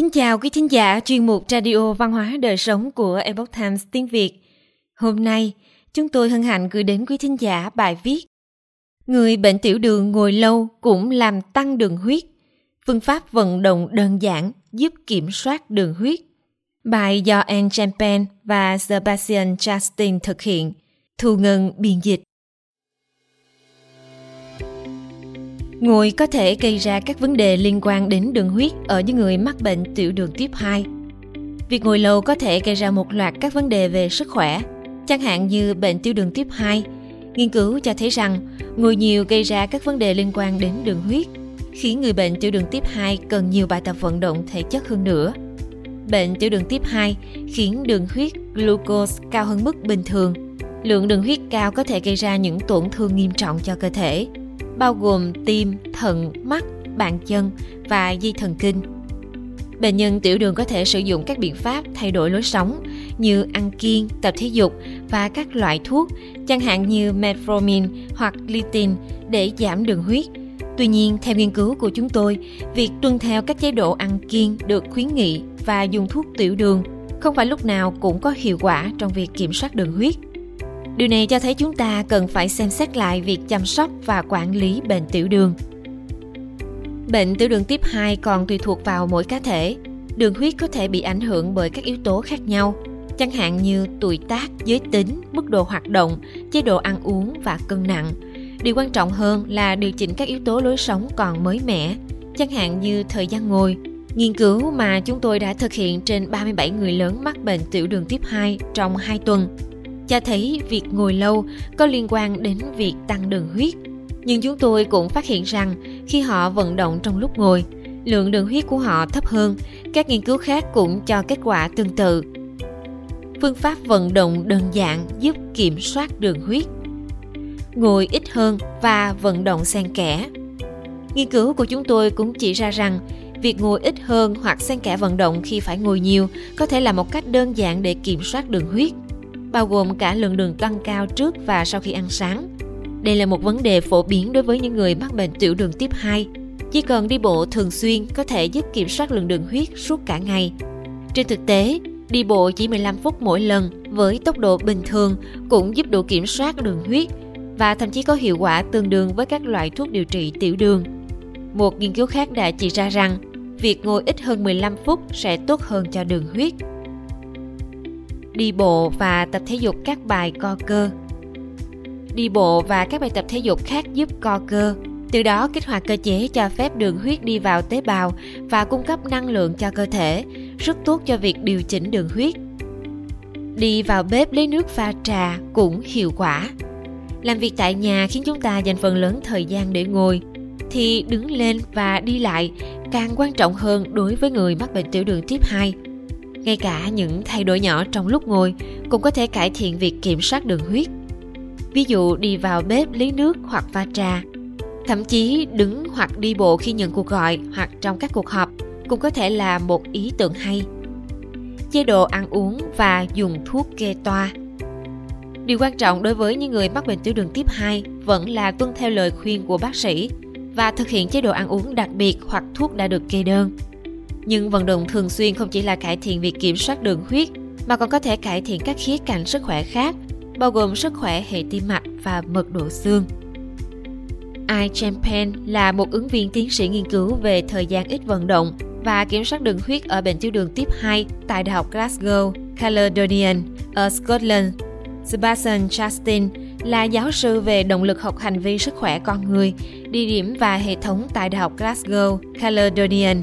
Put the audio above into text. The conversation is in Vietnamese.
Kính chào quý thính giả chuyên mục Radio Văn hóa Đời Sống của Epoch Times tiếng Việt. Hôm nay, chúng tôi hân hạnh gửi đến quý thính giả bài viết Người bệnh tiểu đường ngồi lâu cũng làm tăng đường huyết. Phương pháp vận động đơn giản giúp kiểm soát đường huyết. Bài do Anne Champagne và Sebastian Justin thực hiện, thu ngân biên dịch. Ngồi có thể gây ra các vấn đề liên quan đến đường huyết ở những người mắc bệnh tiểu đường tiếp 2. Việc ngồi lâu có thể gây ra một loạt các vấn đề về sức khỏe, chẳng hạn như bệnh tiểu đường tiếp 2. Nghiên cứu cho thấy rằng ngồi nhiều gây ra các vấn đề liên quan đến đường huyết, khiến người bệnh tiểu đường tiếp 2 cần nhiều bài tập vận động thể chất hơn nữa. Bệnh tiểu đường tiếp 2 khiến đường huyết glucose cao hơn mức bình thường. Lượng đường huyết cao có thể gây ra những tổn thương nghiêm trọng cho cơ thể, bao gồm tim, thận, mắt, bàn chân và dây thần kinh. Bệnh nhân tiểu đường có thể sử dụng các biện pháp thay đổi lối sống như ăn kiêng, tập thể dục và các loại thuốc, chẳng hạn như metformin hoặc litin để giảm đường huyết. Tuy nhiên, theo nghiên cứu của chúng tôi, việc tuân theo các chế độ ăn kiêng được khuyến nghị và dùng thuốc tiểu đường không phải lúc nào cũng có hiệu quả trong việc kiểm soát đường huyết. Điều này cho thấy chúng ta cần phải xem xét lại việc chăm sóc và quản lý bệnh tiểu đường. Bệnh tiểu đường tiếp 2 còn tùy thuộc vào mỗi cá thể. Đường huyết có thể bị ảnh hưởng bởi các yếu tố khác nhau, chẳng hạn như tuổi tác, giới tính, mức độ hoạt động, chế độ ăn uống và cân nặng. Điều quan trọng hơn là điều chỉnh các yếu tố lối sống còn mới mẻ, chẳng hạn như thời gian ngồi. Nghiên cứu mà chúng tôi đã thực hiện trên 37 người lớn mắc bệnh tiểu đường tiếp 2 trong 2 tuần cho thấy việc ngồi lâu có liên quan đến việc tăng đường huyết. Nhưng chúng tôi cũng phát hiện rằng khi họ vận động trong lúc ngồi, lượng đường huyết của họ thấp hơn. Các nghiên cứu khác cũng cho kết quả tương tự. Phương pháp vận động đơn giản giúp kiểm soát đường huyết. Ngồi ít hơn và vận động xen kẽ. Nghiên cứu của chúng tôi cũng chỉ ra rằng việc ngồi ít hơn hoặc xen kẽ vận động khi phải ngồi nhiều có thể là một cách đơn giản để kiểm soát đường huyết bao gồm cả lượng đường tăng cao trước và sau khi ăn sáng. Đây là một vấn đề phổ biến đối với những người mắc bệnh tiểu đường tiếp 2. Chỉ cần đi bộ thường xuyên có thể giúp kiểm soát lượng đường huyết suốt cả ngày. Trên thực tế, đi bộ chỉ 15 phút mỗi lần với tốc độ bình thường cũng giúp độ kiểm soát đường huyết và thậm chí có hiệu quả tương đương với các loại thuốc điều trị tiểu đường. Một nghiên cứu khác đã chỉ ra rằng việc ngồi ít hơn 15 phút sẽ tốt hơn cho đường huyết đi bộ và tập thể dục các bài co cơ. Đi bộ và các bài tập thể dục khác giúp co cơ, từ đó kích hoạt cơ chế cho phép đường huyết đi vào tế bào và cung cấp năng lượng cho cơ thể, rất tốt cho việc điều chỉnh đường huyết. Đi vào bếp lấy nước pha trà cũng hiệu quả. Làm việc tại nhà khiến chúng ta dành phần lớn thời gian để ngồi, thì đứng lên và đi lại càng quan trọng hơn đối với người mắc bệnh tiểu đường tiếp 2 ngay cả những thay đổi nhỏ trong lúc ngồi cũng có thể cải thiện việc kiểm soát đường huyết. Ví dụ đi vào bếp lấy nước hoặc pha trà, thậm chí đứng hoặc đi bộ khi nhận cuộc gọi hoặc trong các cuộc họp cũng có thể là một ý tưởng hay. Chế độ ăn uống và dùng thuốc kê toa. Điều quan trọng đối với những người mắc bệnh tiểu đường tiếp 2 vẫn là tuân theo lời khuyên của bác sĩ và thực hiện chế độ ăn uống đặc biệt hoặc thuốc đã được kê đơn. Nhưng vận động thường xuyên không chỉ là cải thiện việc kiểm soát đường huyết mà còn có thể cải thiện các khía cạnh sức khỏe khác, bao gồm sức khỏe hệ tim mạch và mật độ xương. I. Champen là một ứng viên tiến sĩ nghiên cứu về thời gian ít vận động và kiểm soát đường huyết ở bệnh tiểu đường tiếp 2 tại Đại học Glasgow, Caledonian ở Scotland. Sebastian Justin là giáo sư về động lực học hành vi sức khỏe con người, địa điểm và hệ thống tại Đại học Glasgow, Caledonian